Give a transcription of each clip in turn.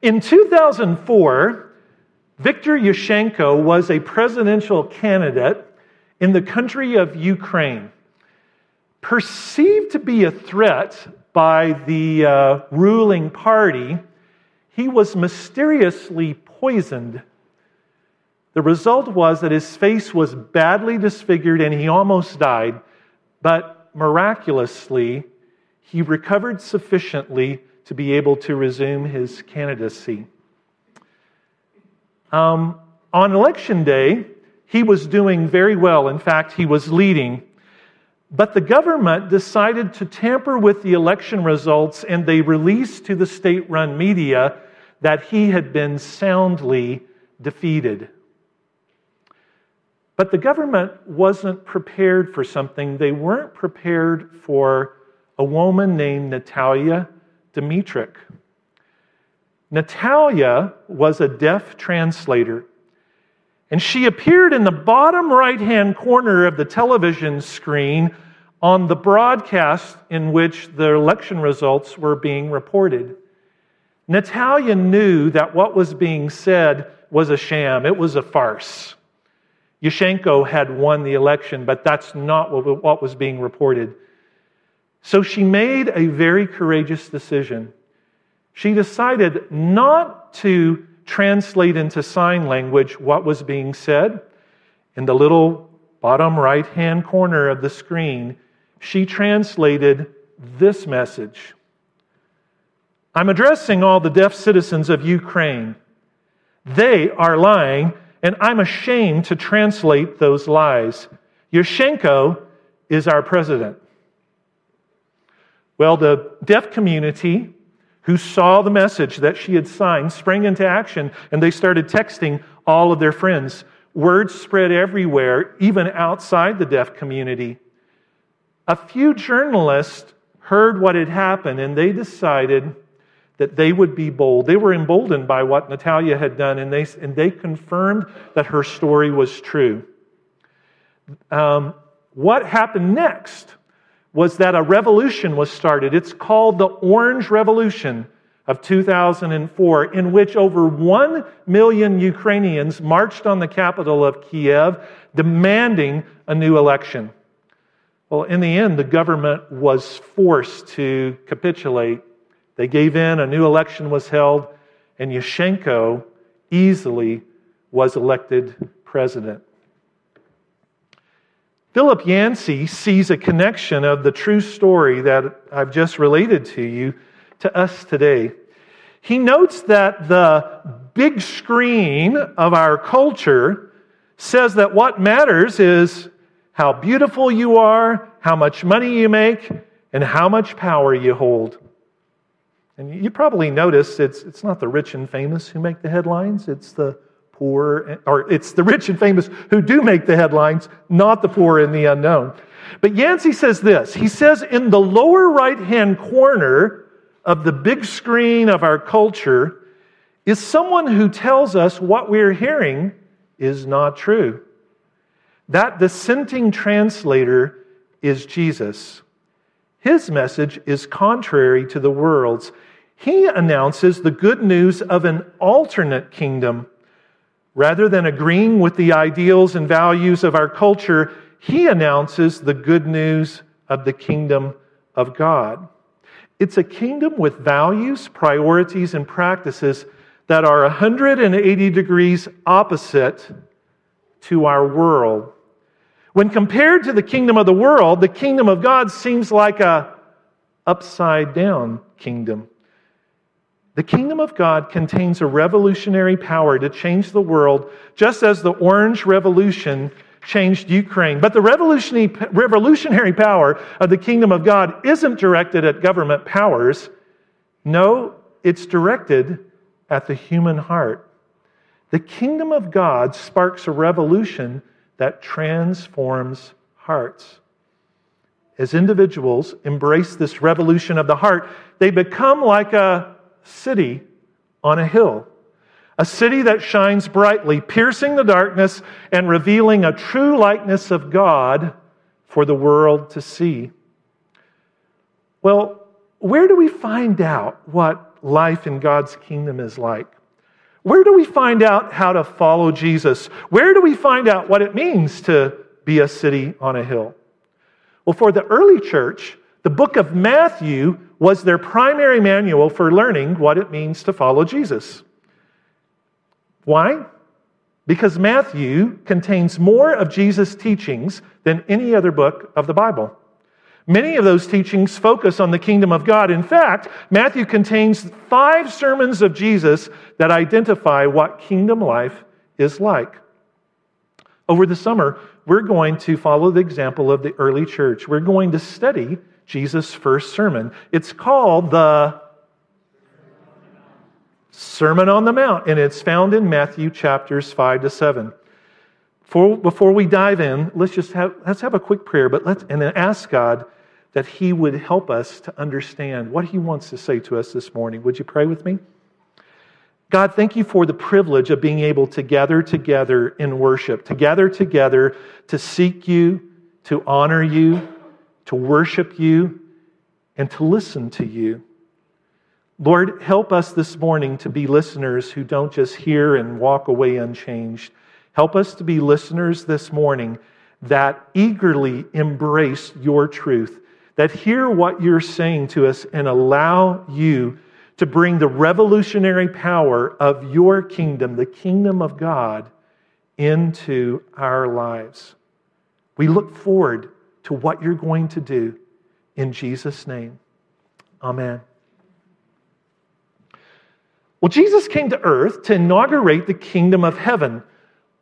In 2004, Viktor Yushchenko was a presidential candidate in the country of Ukraine. Perceived to be a threat by the uh, ruling party, he was mysteriously poisoned. The result was that his face was badly disfigured and he almost died, but miraculously, he recovered sufficiently to be able to resume his candidacy. Um, on election day, he was doing very well. In fact, he was leading. But the government decided to tamper with the election results and they released to the state run media that he had been soundly defeated. But the government wasn't prepared for something. They weren't prepared for a woman named Natalia Dimitruk. Natalia was a deaf translator, and she appeared in the bottom right hand corner of the television screen on the broadcast in which the election results were being reported. Natalia knew that what was being said was a sham, it was a farce. Yushchenko had won the election, but that's not what was being reported. So she made a very courageous decision. She decided not to translate into sign language what was being said. In the little bottom right hand corner of the screen, she translated this message I'm addressing all the deaf citizens of Ukraine. They are lying, and I'm ashamed to translate those lies. Yushchenko is our president. Well, the deaf community who saw the message that she had signed sprang into action and they started texting all of their friends. Word spread everywhere, even outside the deaf community. A few journalists heard what had happened and they decided that they would be bold. They were emboldened by what Natalia had done and they, and they confirmed that her story was true. Um, what happened next was that a revolution was started. It's called the Orange Revolution of 2004, in which over 1 million Ukrainians marched on the capital of Kiev demanding a new election. Well, in the end, the government was forced to capitulate. They gave in, a new election was held, and Yushchenko easily was elected president. Philip Yancey sees a connection of the true story that I've just related to you to us today. He notes that the big screen of our culture says that what matters is how beautiful you are, how much money you make, and how much power you hold. And you probably notice it's, it's not the rich and famous who make the headlines, it's the poor, or it's the rich and famous who do make the headlines, not the poor and the unknown. But Yancey says this He says, in the lower right hand corner of the big screen of our culture is someone who tells us what we're hearing is not true. That dissenting translator is Jesus. His message is contrary to the world's. He announces the good news of an alternate kingdom Rather than agreeing with the ideals and values of our culture, he announces the good news of the kingdom of God. It's a kingdom with values, priorities, and practices that are 180 degrees opposite to our world. When compared to the kingdom of the world, the kingdom of God seems like a upside down kingdom. The kingdom of God contains a revolutionary power to change the world, just as the Orange Revolution changed Ukraine. But the revolutionary, revolutionary power of the kingdom of God isn't directed at government powers. No, it's directed at the human heart. The kingdom of God sparks a revolution that transforms hearts. As individuals embrace this revolution of the heart, they become like a city on a hill. A city that shines brightly, piercing the darkness and revealing a true likeness of God for the world to see. Well, where do we find out what life in God's kingdom is like. Where do we find out how to follow Jesus? Where do we find out what it means to be a city on a hill? Well, for the early church, the book of Matthew was their primary manual for learning what it means to follow Jesus. Why? Because Matthew contains more of Jesus' teachings than any other book of the Bible. Many of those teachings focus on the kingdom of God. In fact, Matthew contains five sermons of Jesus that identify what kingdom life is like. Over the summer, we're going to follow the example of the early church. We're going to study Jesus' first sermon. It's called the Sermon on the Mount, and it's found in Matthew chapters 5 to 7. For, before we dive in, let's just have, let's have a quick prayer, but let's, and then ask God that He would help us to understand what He wants to say to us this morning. Would you pray with me? God, thank you for the privilege of being able to gather together in worship, to gather together to seek you, to honor you, to worship you, and to listen to you. Lord, help us this morning to be listeners who don't just hear and walk away unchanged. Help us to be listeners this morning that eagerly embrace your truth that hear what you're saying to us and allow you to bring the revolutionary power of your kingdom, the kingdom of God, into our lives. We look forward to what you're going to do in Jesus' name. Amen. Well, Jesus came to earth to inaugurate the kingdom of heaven,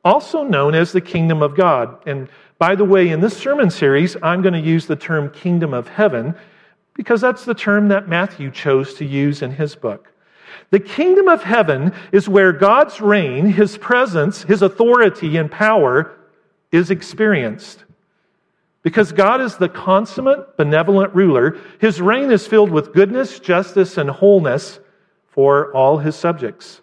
also known as the kingdom of God. And by the way, in this sermon series, I'm going to use the term kingdom of heaven because that's the term that Matthew chose to use in his book. The kingdom of heaven is where God's reign, his presence, his authority, and power is experienced. Because God is the consummate, benevolent ruler, his reign is filled with goodness, justice, and wholeness for all his subjects.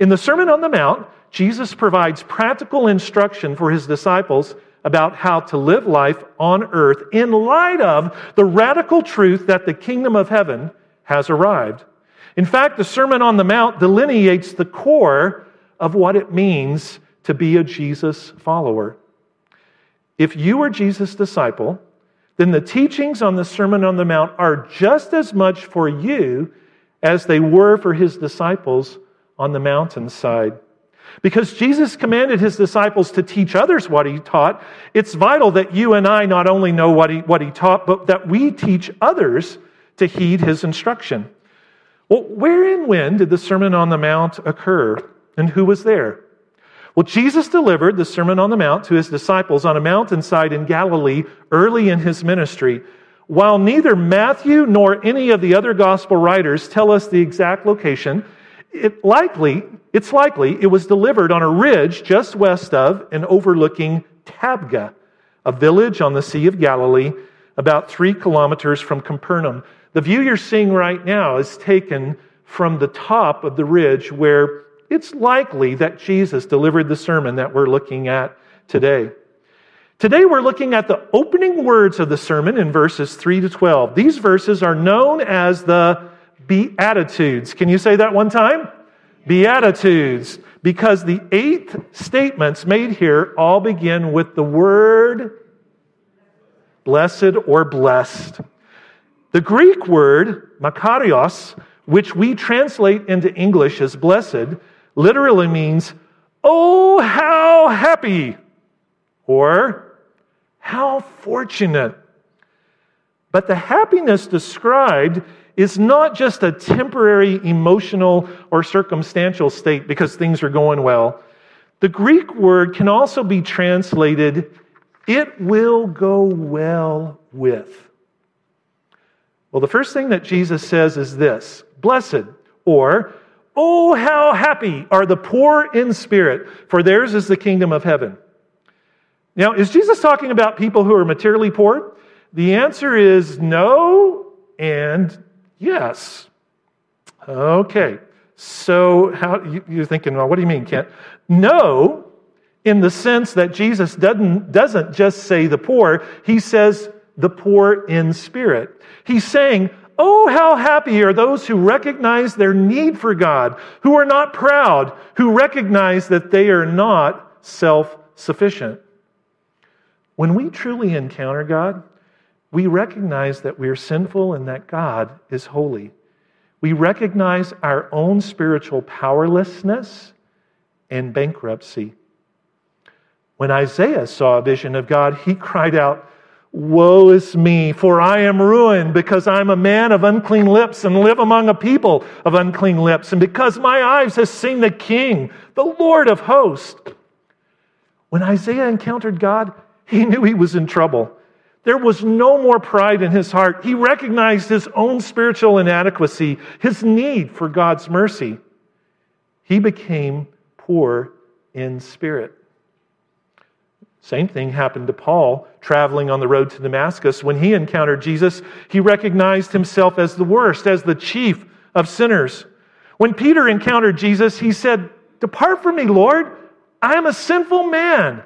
In the Sermon on the Mount, Jesus provides practical instruction for his disciples about how to live life on earth in light of the radical truth that the kingdom of heaven has arrived. In fact, the Sermon on the Mount delineates the core of what it means to be a Jesus follower. If you are Jesus' disciple, then the teachings on the Sermon on the Mount are just as much for you as they were for his disciples on the mountainside. Because Jesus commanded his disciples to teach others what he taught, it's vital that you and I not only know what he, what he taught, but that we teach others to heed his instruction. Well, where and when did the Sermon on the Mount occur, and who was there? Well, Jesus delivered the Sermon on the Mount to his disciples on a mountainside in Galilee early in his ministry. While neither Matthew nor any of the other gospel writers tell us the exact location, it likely, it's likely it was delivered on a ridge just west of and overlooking Tabgha, a village on the Sea of Galilee, about three kilometers from Capernaum. The view you're seeing right now is taken from the top of the ridge where it's likely that Jesus delivered the sermon that we're looking at today. Today we're looking at the opening words of the sermon in verses 3 to 12. These verses are known as the Beatitudes. Can you say that one time? Beatitudes. Because the eight statements made here all begin with the word blessed or blessed. The Greek word makarios, which we translate into English as blessed, literally means, oh, how happy, or how fortunate. But the happiness described is not just a temporary emotional or circumstantial state because things are going well. The Greek word can also be translated, it will go well with. Well, the first thing that Jesus says is this Blessed, or, Oh, how happy are the poor in spirit, for theirs is the kingdom of heaven. Now, is Jesus talking about people who are materially poor? The answer is no and Yes. Okay. So how you're thinking, well, what do you mean, Kent? No, in the sense that Jesus doesn't, doesn't just say the poor, he says the poor in spirit. He's saying, Oh, how happy are those who recognize their need for God, who are not proud, who recognize that they are not self sufficient. When we truly encounter God, we recognize that we are sinful and that God is holy. We recognize our own spiritual powerlessness and bankruptcy. When Isaiah saw a vision of God, he cried out, Woe is me, for I am ruined, because I'm a man of unclean lips and live among a people of unclean lips, and because my eyes have seen the King, the Lord of hosts. When Isaiah encountered God, he knew he was in trouble. There was no more pride in his heart. He recognized his own spiritual inadequacy, his need for God's mercy. He became poor in spirit. Same thing happened to Paul traveling on the road to Damascus. When he encountered Jesus, he recognized himself as the worst, as the chief of sinners. When Peter encountered Jesus, he said, Depart from me, Lord. I am a sinful man.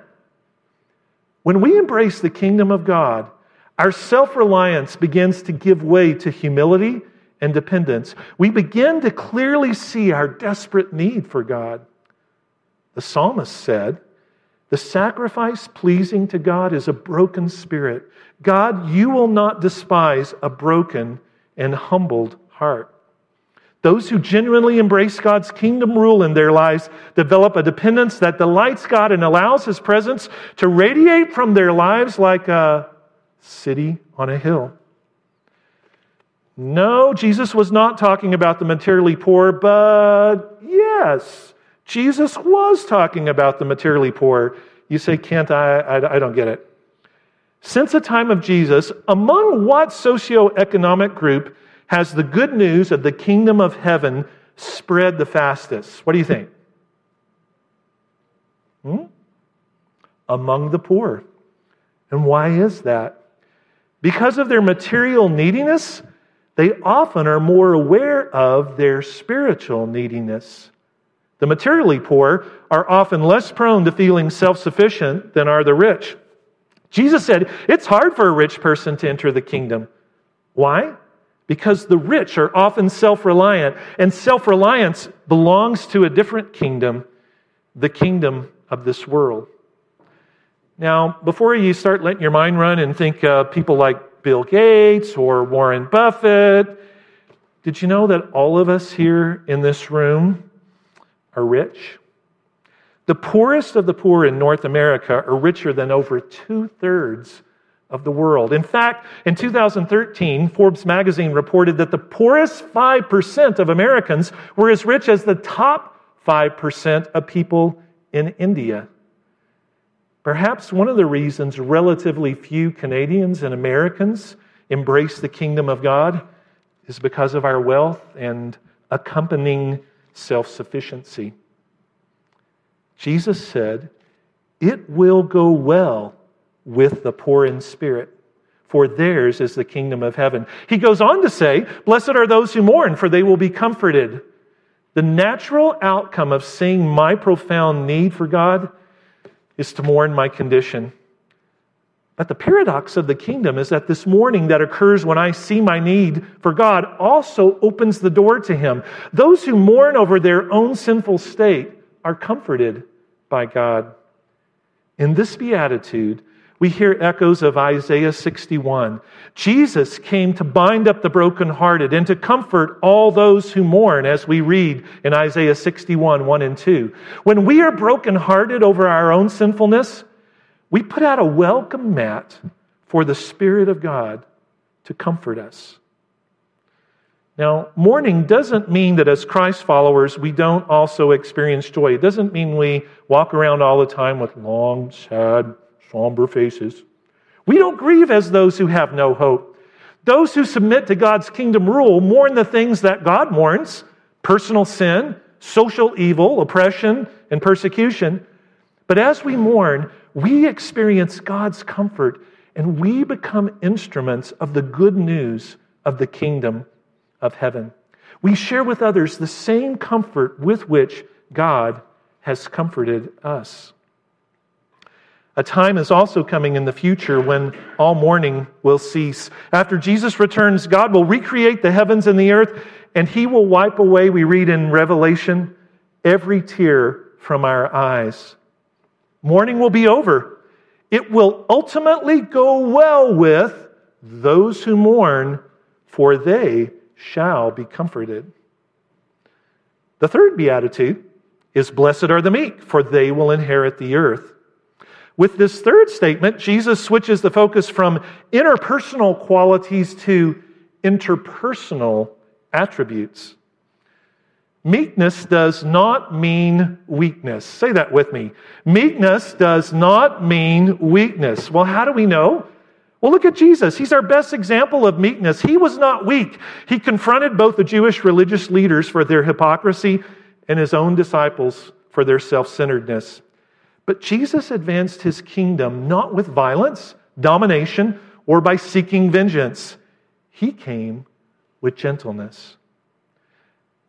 When we embrace the kingdom of God, our self reliance begins to give way to humility and dependence. We begin to clearly see our desperate need for God. The psalmist said, The sacrifice pleasing to God is a broken spirit. God, you will not despise a broken and humbled heart. Those who genuinely embrace God's kingdom rule in their lives develop a dependence that delights God and allows His presence to radiate from their lives like a city on a hill. No, Jesus was not talking about the materially poor, but yes, Jesus was talking about the materially poor. You say, Kent, I, I, I don't get it. Since the time of Jesus, among what socioeconomic group has the good news of the kingdom of heaven spread the fastest? What do you think? Hmm? Among the poor. And why is that? Because of their material neediness, they often are more aware of their spiritual neediness. The materially poor are often less prone to feeling self sufficient than are the rich. Jesus said it's hard for a rich person to enter the kingdom. Why? because the rich are often self reliant, and self reliance belongs to a different kingdom, the kingdom of this world. Now, before you start letting your mind run and think uh, people like Bill Gates or Warren Buffett, did you know that all of us here in this room are rich? The poorest of the poor in North America are richer than over two thirds of the world. In fact, in 2013, Forbes magazine reported that the poorest 5% of Americans were as rich as the top 5% of people in India. Perhaps one of the reasons relatively few Canadians and Americans embrace the kingdom of God is because of our wealth and accompanying self sufficiency. Jesus said, It will go well with the poor in spirit, for theirs is the kingdom of heaven. He goes on to say, Blessed are those who mourn, for they will be comforted. The natural outcome of seeing my profound need for God is to mourn my condition. But the paradox of the kingdom is that this mourning that occurs when I see my need for God also opens the door to Him. Those who mourn over their own sinful state are comforted by God. In this beatitude, we hear echoes of Isaiah 61. Jesus came to bind up the brokenhearted and to comfort all those who mourn, as we read in Isaiah 61, 1 and 2. When we are brokenhearted over our own sinfulness, we put out a welcome mat for the Spirit of God to comfort us. Now, mourning doesn't mean that as Christ followers, we don't also experience joy. It doesn't mean we walk around all the time with long, sad somber faces. We don't grieve as those who have no hope. Those who submit to God's kingdom rule mourn the things that God mourns personal sin, social evil, oppression, and persecution. But as we mourn, we experience God's comfort and we become instruments of the good news of the kingdom of heaven. We share with others the same comfort with which God has comforted us. A time is also coming in the future when all mourning will cease. After Jesus returns, God will recreate the heavens and the earth, and he will wipe away, we read in Revelation, every tear from our eyes. Mourning will be over. It will ultimately go well with those who mourn, for they shall be comforted. The third beatitude is Blessed are the meek, for they will inherit the earth. With this third statement, Jesus switches the focus from interpersonal qualities to interpersonal attributes. Meekness does not mean weakness. Say that with me. Meekness does not mean weakness. Well, how do we know? Well, look at Jesus. He's our best example of meekness. He was not weak. He confronted both the Jewish religious leaders for their hypocrisy and his own disciples for their self centeredness. But Jesus advanced his kingdom not with violence, domination, or by seeking vengeance. He came with gentleness.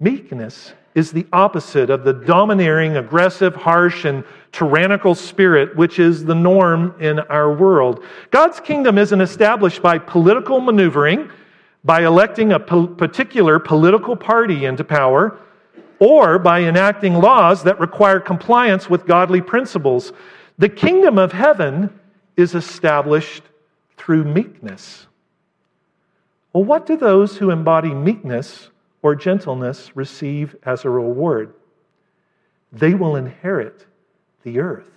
Meekness is the opposite of the domineering, aggressive, harsh, and tyrannical spirit which is the norm in our world. God's kingdom isn't established by political maneuvering, by electing a particular political party into power, or by enacting laws that require compliance with godly principles. The kingdom of heaven is established through meekness. Well, what do those who embody meekness or gentleness receive as a reward? They will inherit the earth.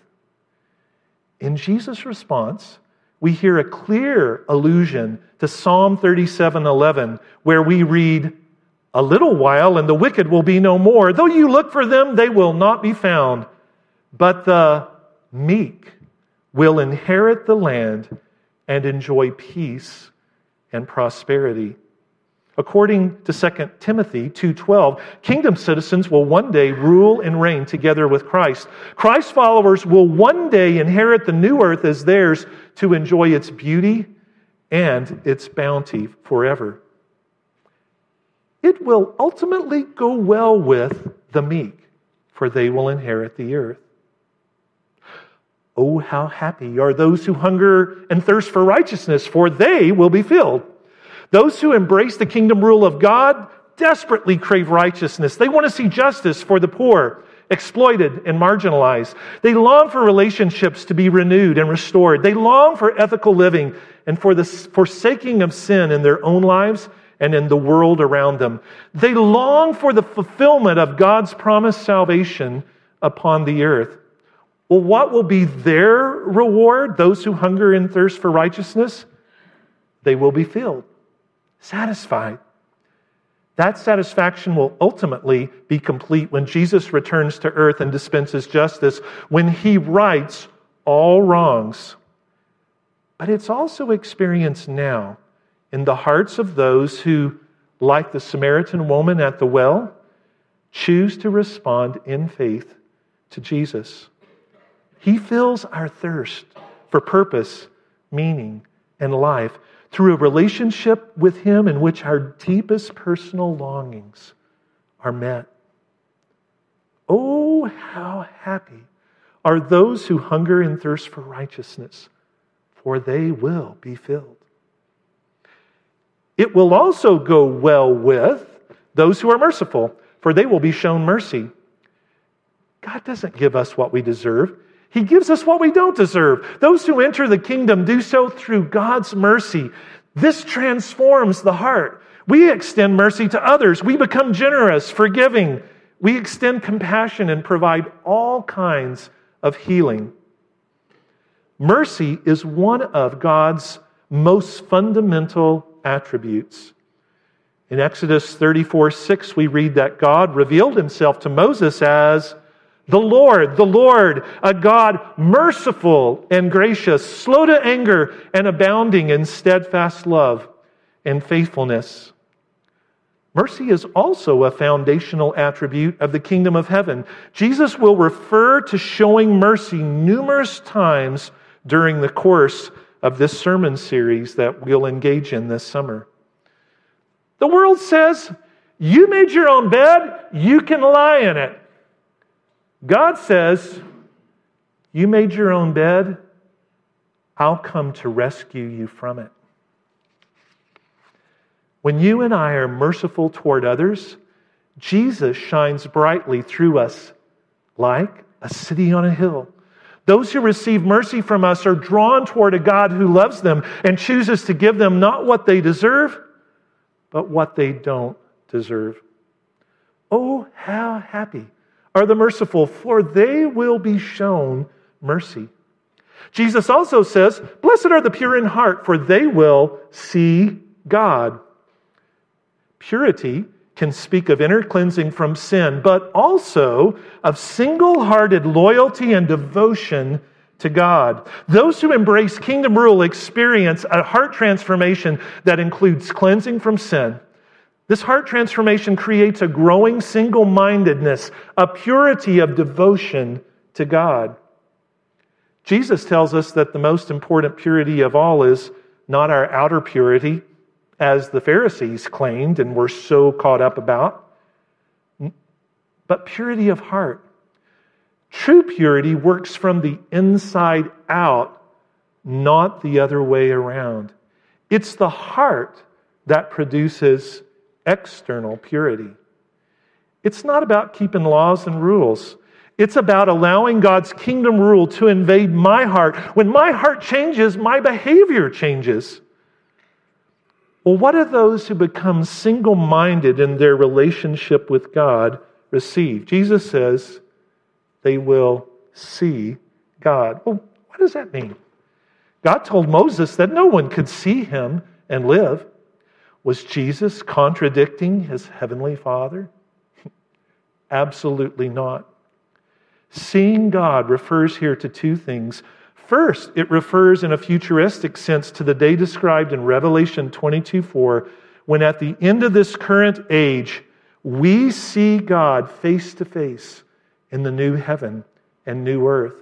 In Jesus' response, we hear a clear allusion to Psalm 37:11 where we read a little while and the wicked will be no more though you look for them they will not be found but the meek will inherit the land and enjoy peace and prosperity According to 2 Timothy 2:12, kingdom citizens will one day rule and reign together with Christ. Christ followers will one day inherit the new earth as theirs to enjoy its beauty and its bounty forever. It will ultimately go well with the meek, for they will inherit the earth. Oh, how happy are those who hunger and thirst for righteousness, for they will be filled. Those who embrace the kingdom rule of God desperately crave righteousness. They want to see justice for the poor, exploited, and marginalized. They long for relationships to be renewed and restored. They long for ethical living and for the forsaking of sin in their own lives and in the world around them. They long for the fulfillment of God's promised salvation upon the earth. Well, what will be their reward? Those who hunger and thirst for righteousness? They will be filled satisfied. That satisfaction will ultimately be complete when Jesus returns to earth and dispenses justice, when he rights all wrongs. But it's also experienced now in the hearts of those who, like the Samaritan woman at the well, choose to respond in faith to Jesus. He fills our thirst for purpose, meaning, and life through a relationship with Him in which our deepest personal longings are met. Oh, how happy are those who hunger and thirst for righteousness, for they will be filled. It will also go well with those who are merciful, for they will be shown mercy. God doesn't give us what we deserve. He gives us what we don't deserve. Those who enter the kingdom do so through God's mercy. This transforms the heart. We extend mercy to others. We become generous, forgiving. We extend compassion and provide all kinds of healing. Mercy is one of God's most fundamental attributes. In Exodus 34 6, we read that God revealed himself to Moses as the Lord, the Lord, a God merciful and gracious, slow to anger and abounding in steadfast love and faithfulness. Mercy is also a foundational attribute of the kingdom of heaven. Jesus will refer to showing mercy numerous times during the course of this sermon series that we'll engage in this summer. The world says, You made your own bed, you can lie in it. God says, You made your own bed, I'll come to rescue you from it. When you and I are merciful toward others, Jesus shines brightly through us like a city on a hill. Those who receive mercy from us are drawn toward a God who loves them and chooses to give them not what they deserve, but what they don't deserve. Oh, how happy are the merciful, for they will be shown mercy. Jesus also says, Blessed are the pure in heart, for they will see God. Purity can speak of inner cleansing from sin, but also of single hearted loyalty and devotion to God. Those who embrace kingdom rule experience a heart transformation that includes cleansing from sin. This heart transformation creates a growing single mindedness, a purity of devotion to God. Jesus tells us that the most important purity of all is not our outer purity, as the Pharisees claimed and were so caught up about, but purity of heart. True purity works from the inside out, not the other way around. It's the heart that produces external purity. It's not about keeping laws and rules. It's about allowing God's kingdom rule to invade my heart. When my heart changes, my behavior changes. Well, what do those who become single minded in their relationship with God receive? Jesus says they will see God. Well, what does that mean? God told Moses that no one could see him and live. Was Jesus contradicting his heavenly Father? Absolutely not. Seeing God refers here to two things First, it refers in a futuristic sense to the day described in Revelation 22 4, when at the end of this current age, we see God face to face in the new heaven and new earth.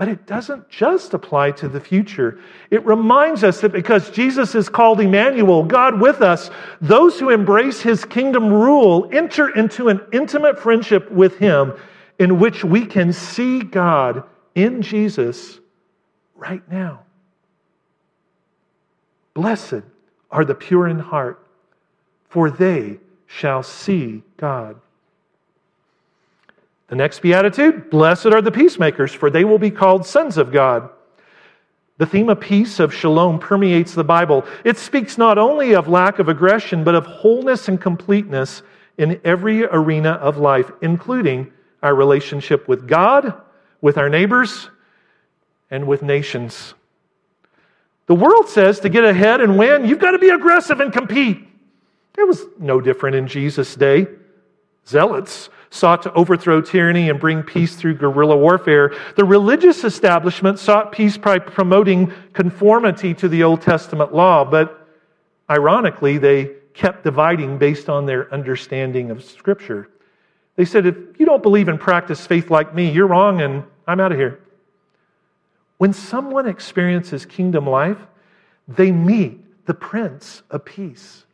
But it doesn't just apply to the future. It reminds us that because Jesus is called Emmanuel, God with us, those who embrace his kingdom rule enter into an intimate friendship with him in which we can see God in Jesus right now. Blessed are the pure in heart, for they shall see God. The next beatitude Blessed are the peacemakers, for they will be called sons of God. The theme of peace, of shalom, permeates the Bible. It speaks not only of lack of aggression, but of wholeness and completeness in every arena of life, including our relationship with God, with our neighbors, and with nations. The world says to get ahead and win, you've got to be aggressive and compete. It was no different in Jesus' day. Zealots sought to overthrow tyranny and bring peace through guerrilla warfare. The religious establishment sought peace by promoting conformity to the Old Testament law, but ironically, they kept dividing based on their understanding of Scripture. They said, if you don't believe and practice faith like me, you're wrong and I'm out of here. When someone experiences kingdom life, they meet the Prince of Peace.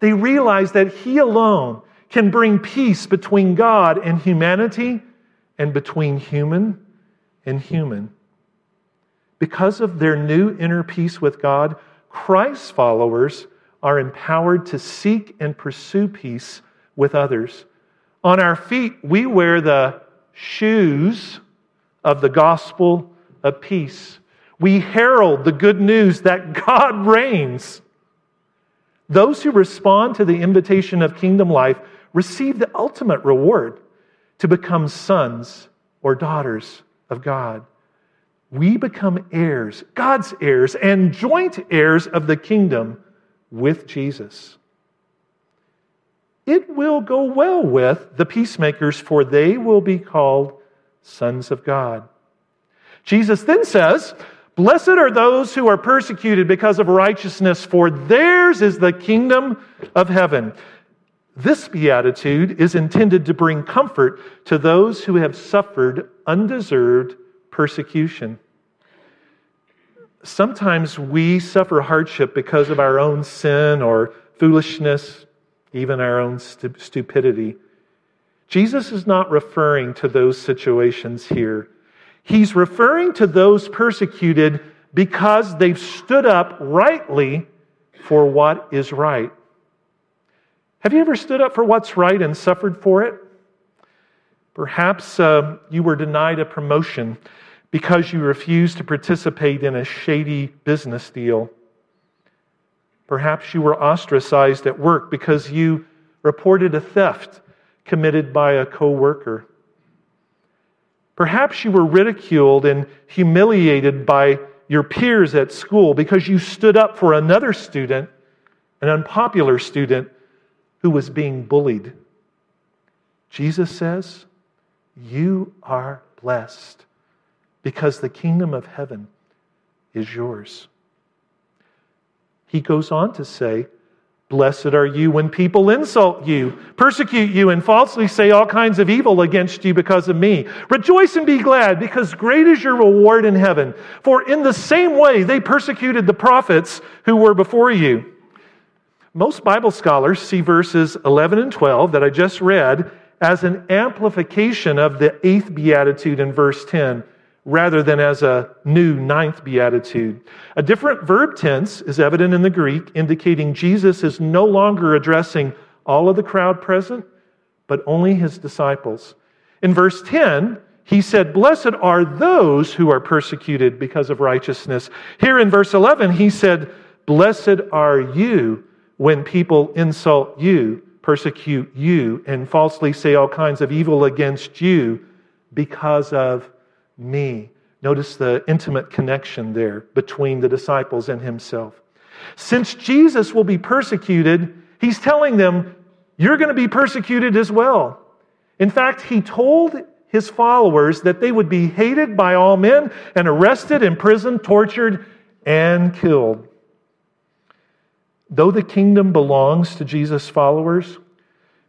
They realize that He alone can bring peace between God and humanity and between human and human. Because of their new inner peace with God, Christ's followers are empowered to seek and pursue peace with others. On our feet, we wear the shoes of the gospel of peace. We herald the good news that God reigns. Those who respond to the invitation of kingdom life receive the ultimate reward to become sons or daughters of God. We become heirs, God's heirs, and joint heirs of the kingdom with Jesus. It will go well with the peacemakers, for they will be called sons of God. Jesus then says, Blessed are those who are persecuted because of righteousness, for theirs is the kingdom of heaven. This beatitude is intended to bring comfort to those who have suffered undeserved persecution. Sometimes we suffer hardship because of our own sin or foolishness, even our own stupidity. Jesus is not referring to those situations here. He's referring to those persecuted because they've stood up rightly for what is right. Have you ever stood up for what's right and suffered for it? Perhaps uh, you were denied a promotion because you refused to participate in a shady business deal. Perhaps you were ostracized at work because you reported a theft committed by a coworker. Perhaps you were ridiculed and humiliated by your peers at school because you stood up for another student, an unpopular student who was being bullied. Jesus says, You are blessed because the kingdom of heaven is yours. He goes on to say, Blessed are you when people insult you, persecute you, and falsely say all kinds of evil against you because of me. Rejoice and be glad, because great is your reward in heaven. For in the same way they persecuted the prophets who were before you. Most Bible scholars see verses 11 and 12 that I just read as an amplification of the eighth beatitude in verse 10 rather than as a new ninth beatitude. A different verb tense is evident in the Greek, indicating Jesus is no longer addressing all of the crowd present, but only his disciples. In verse 10, he said, Blessed are those who are persecuted because of righteousness. Here in verse 11, he said, Blessed are you when people insult you, persecute you, and falsely say all kinds of evil against you because of me. Notice the intimate connection there between the disciples and himself. Since Jesus will be persecuted, he's telling them, You're going to be persecuted as well. In fact, he told his followers that they would be hated by all men and arrested, imprisoned, tortured, and killed. Though the kingdom belongs to Jesus' followers,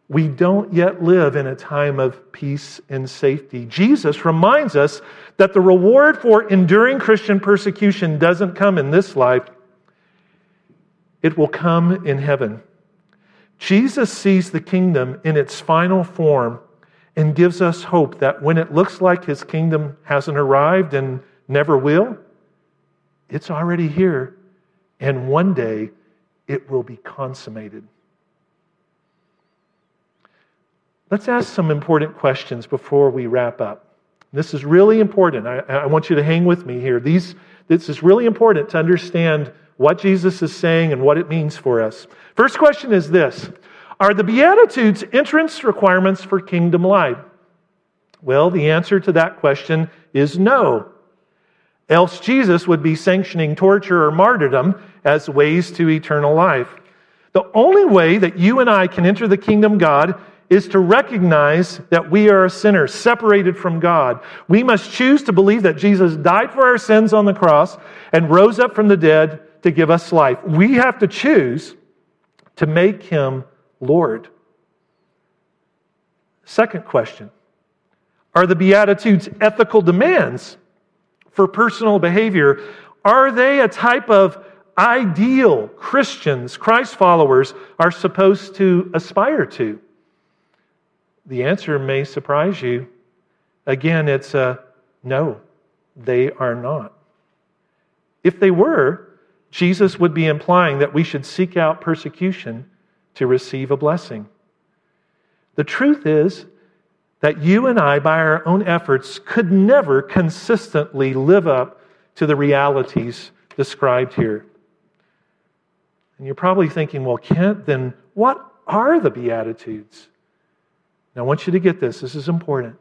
we don't yet live in a time of peace and safety. Jesus reminds us that the reward for enduring Christian persecution doesn't come in this life, it will come in heaven. Jesus sees the kingdom in its final form and gives us hope that when it looks like his kingdom hasn't arrived and never will, it's already here, and one day it will be consummated. Let's ask some important questions before we wrap up. This is really important. I, I, want you to hang with me here. These, this is really important to understand what Jesus is saying and what it means for us. First question is this Are the Beatitudes entrance requirements for kingdom life? Well, the answer to that question is no. Else, Jesus would be sanctioning torture or martyrdom as ways to eternal life. The only way that you and I can enter the kingdom of God is to recognize that we are a sinner, separated from God. We must choose to believe that Jesus died for our sins on the cross and rose up from the dead to give us life. We have to choose to make him Lord. Second question Are the Beatitudes ethical demands for personal behavior? Are they a type of ideal Christians, Christ followers, are supposed to aspire to? The answer may surprise you. Again, it's a no, they are not. If they were, Jesus would be implying that we should seek out persecution to receive a blessing. The truth is that you and I, by our own efforts, could never consistently live up to the realities described here. And you're probably thinking, well, Kent, then what are the Beatitudes? Now, I want you to get this, this is important.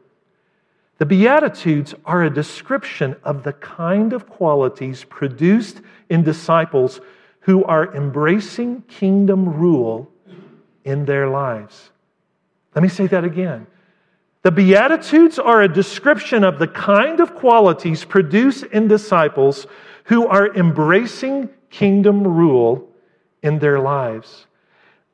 The Beatitudes are a description of the kind of qualities produced in disciples who are embracing kingdom rule in their lives. Let me say that again. The Beatitudes are a description of the kind of qualities produced in disciples who are embracing kingdom rule in their lives.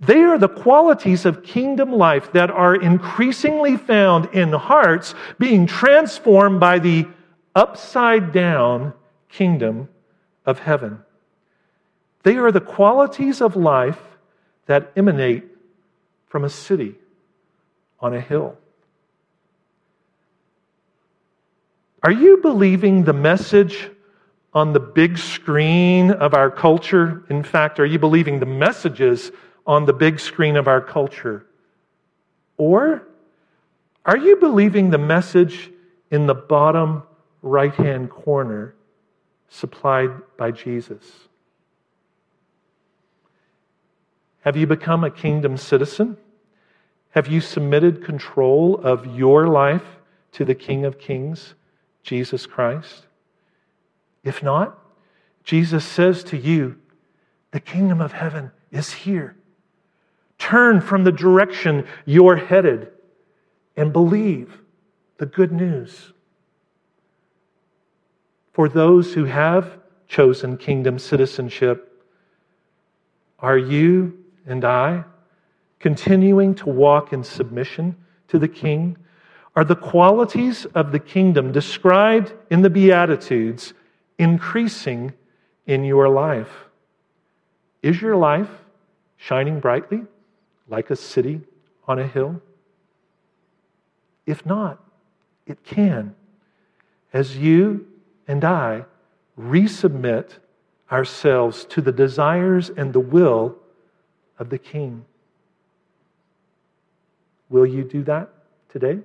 They are the qualities of kingdom life that are increasingly found in hearts being transformed by the upside down kingdom of heaven. They are the qualities of life that emanate from a city on a hill. Are you believing the message on the big screen of our culture? In fact, are you believing the messages on the big screen of our culture? Or are you believing the message in the bottom right hand corner supplied by Jesus? Have you become a kingdom citizen? Have you submitted control of your life to the King of Kings, Jesus Christ? If not, Jesus says to you, the kingdom of heaven is here. Turn from the direction you're headed and believe the good news. For those who have chosen kingdom citizenship, are you and I continuing to walk in submission to the King? Are the qualities of the kingdom described in the Beatitudes increasing in your life? Is your life shining brightly like a city on a hill? If not, it can. As you and I resubmit ourselves to the desires and the will of the King. Will you do that today?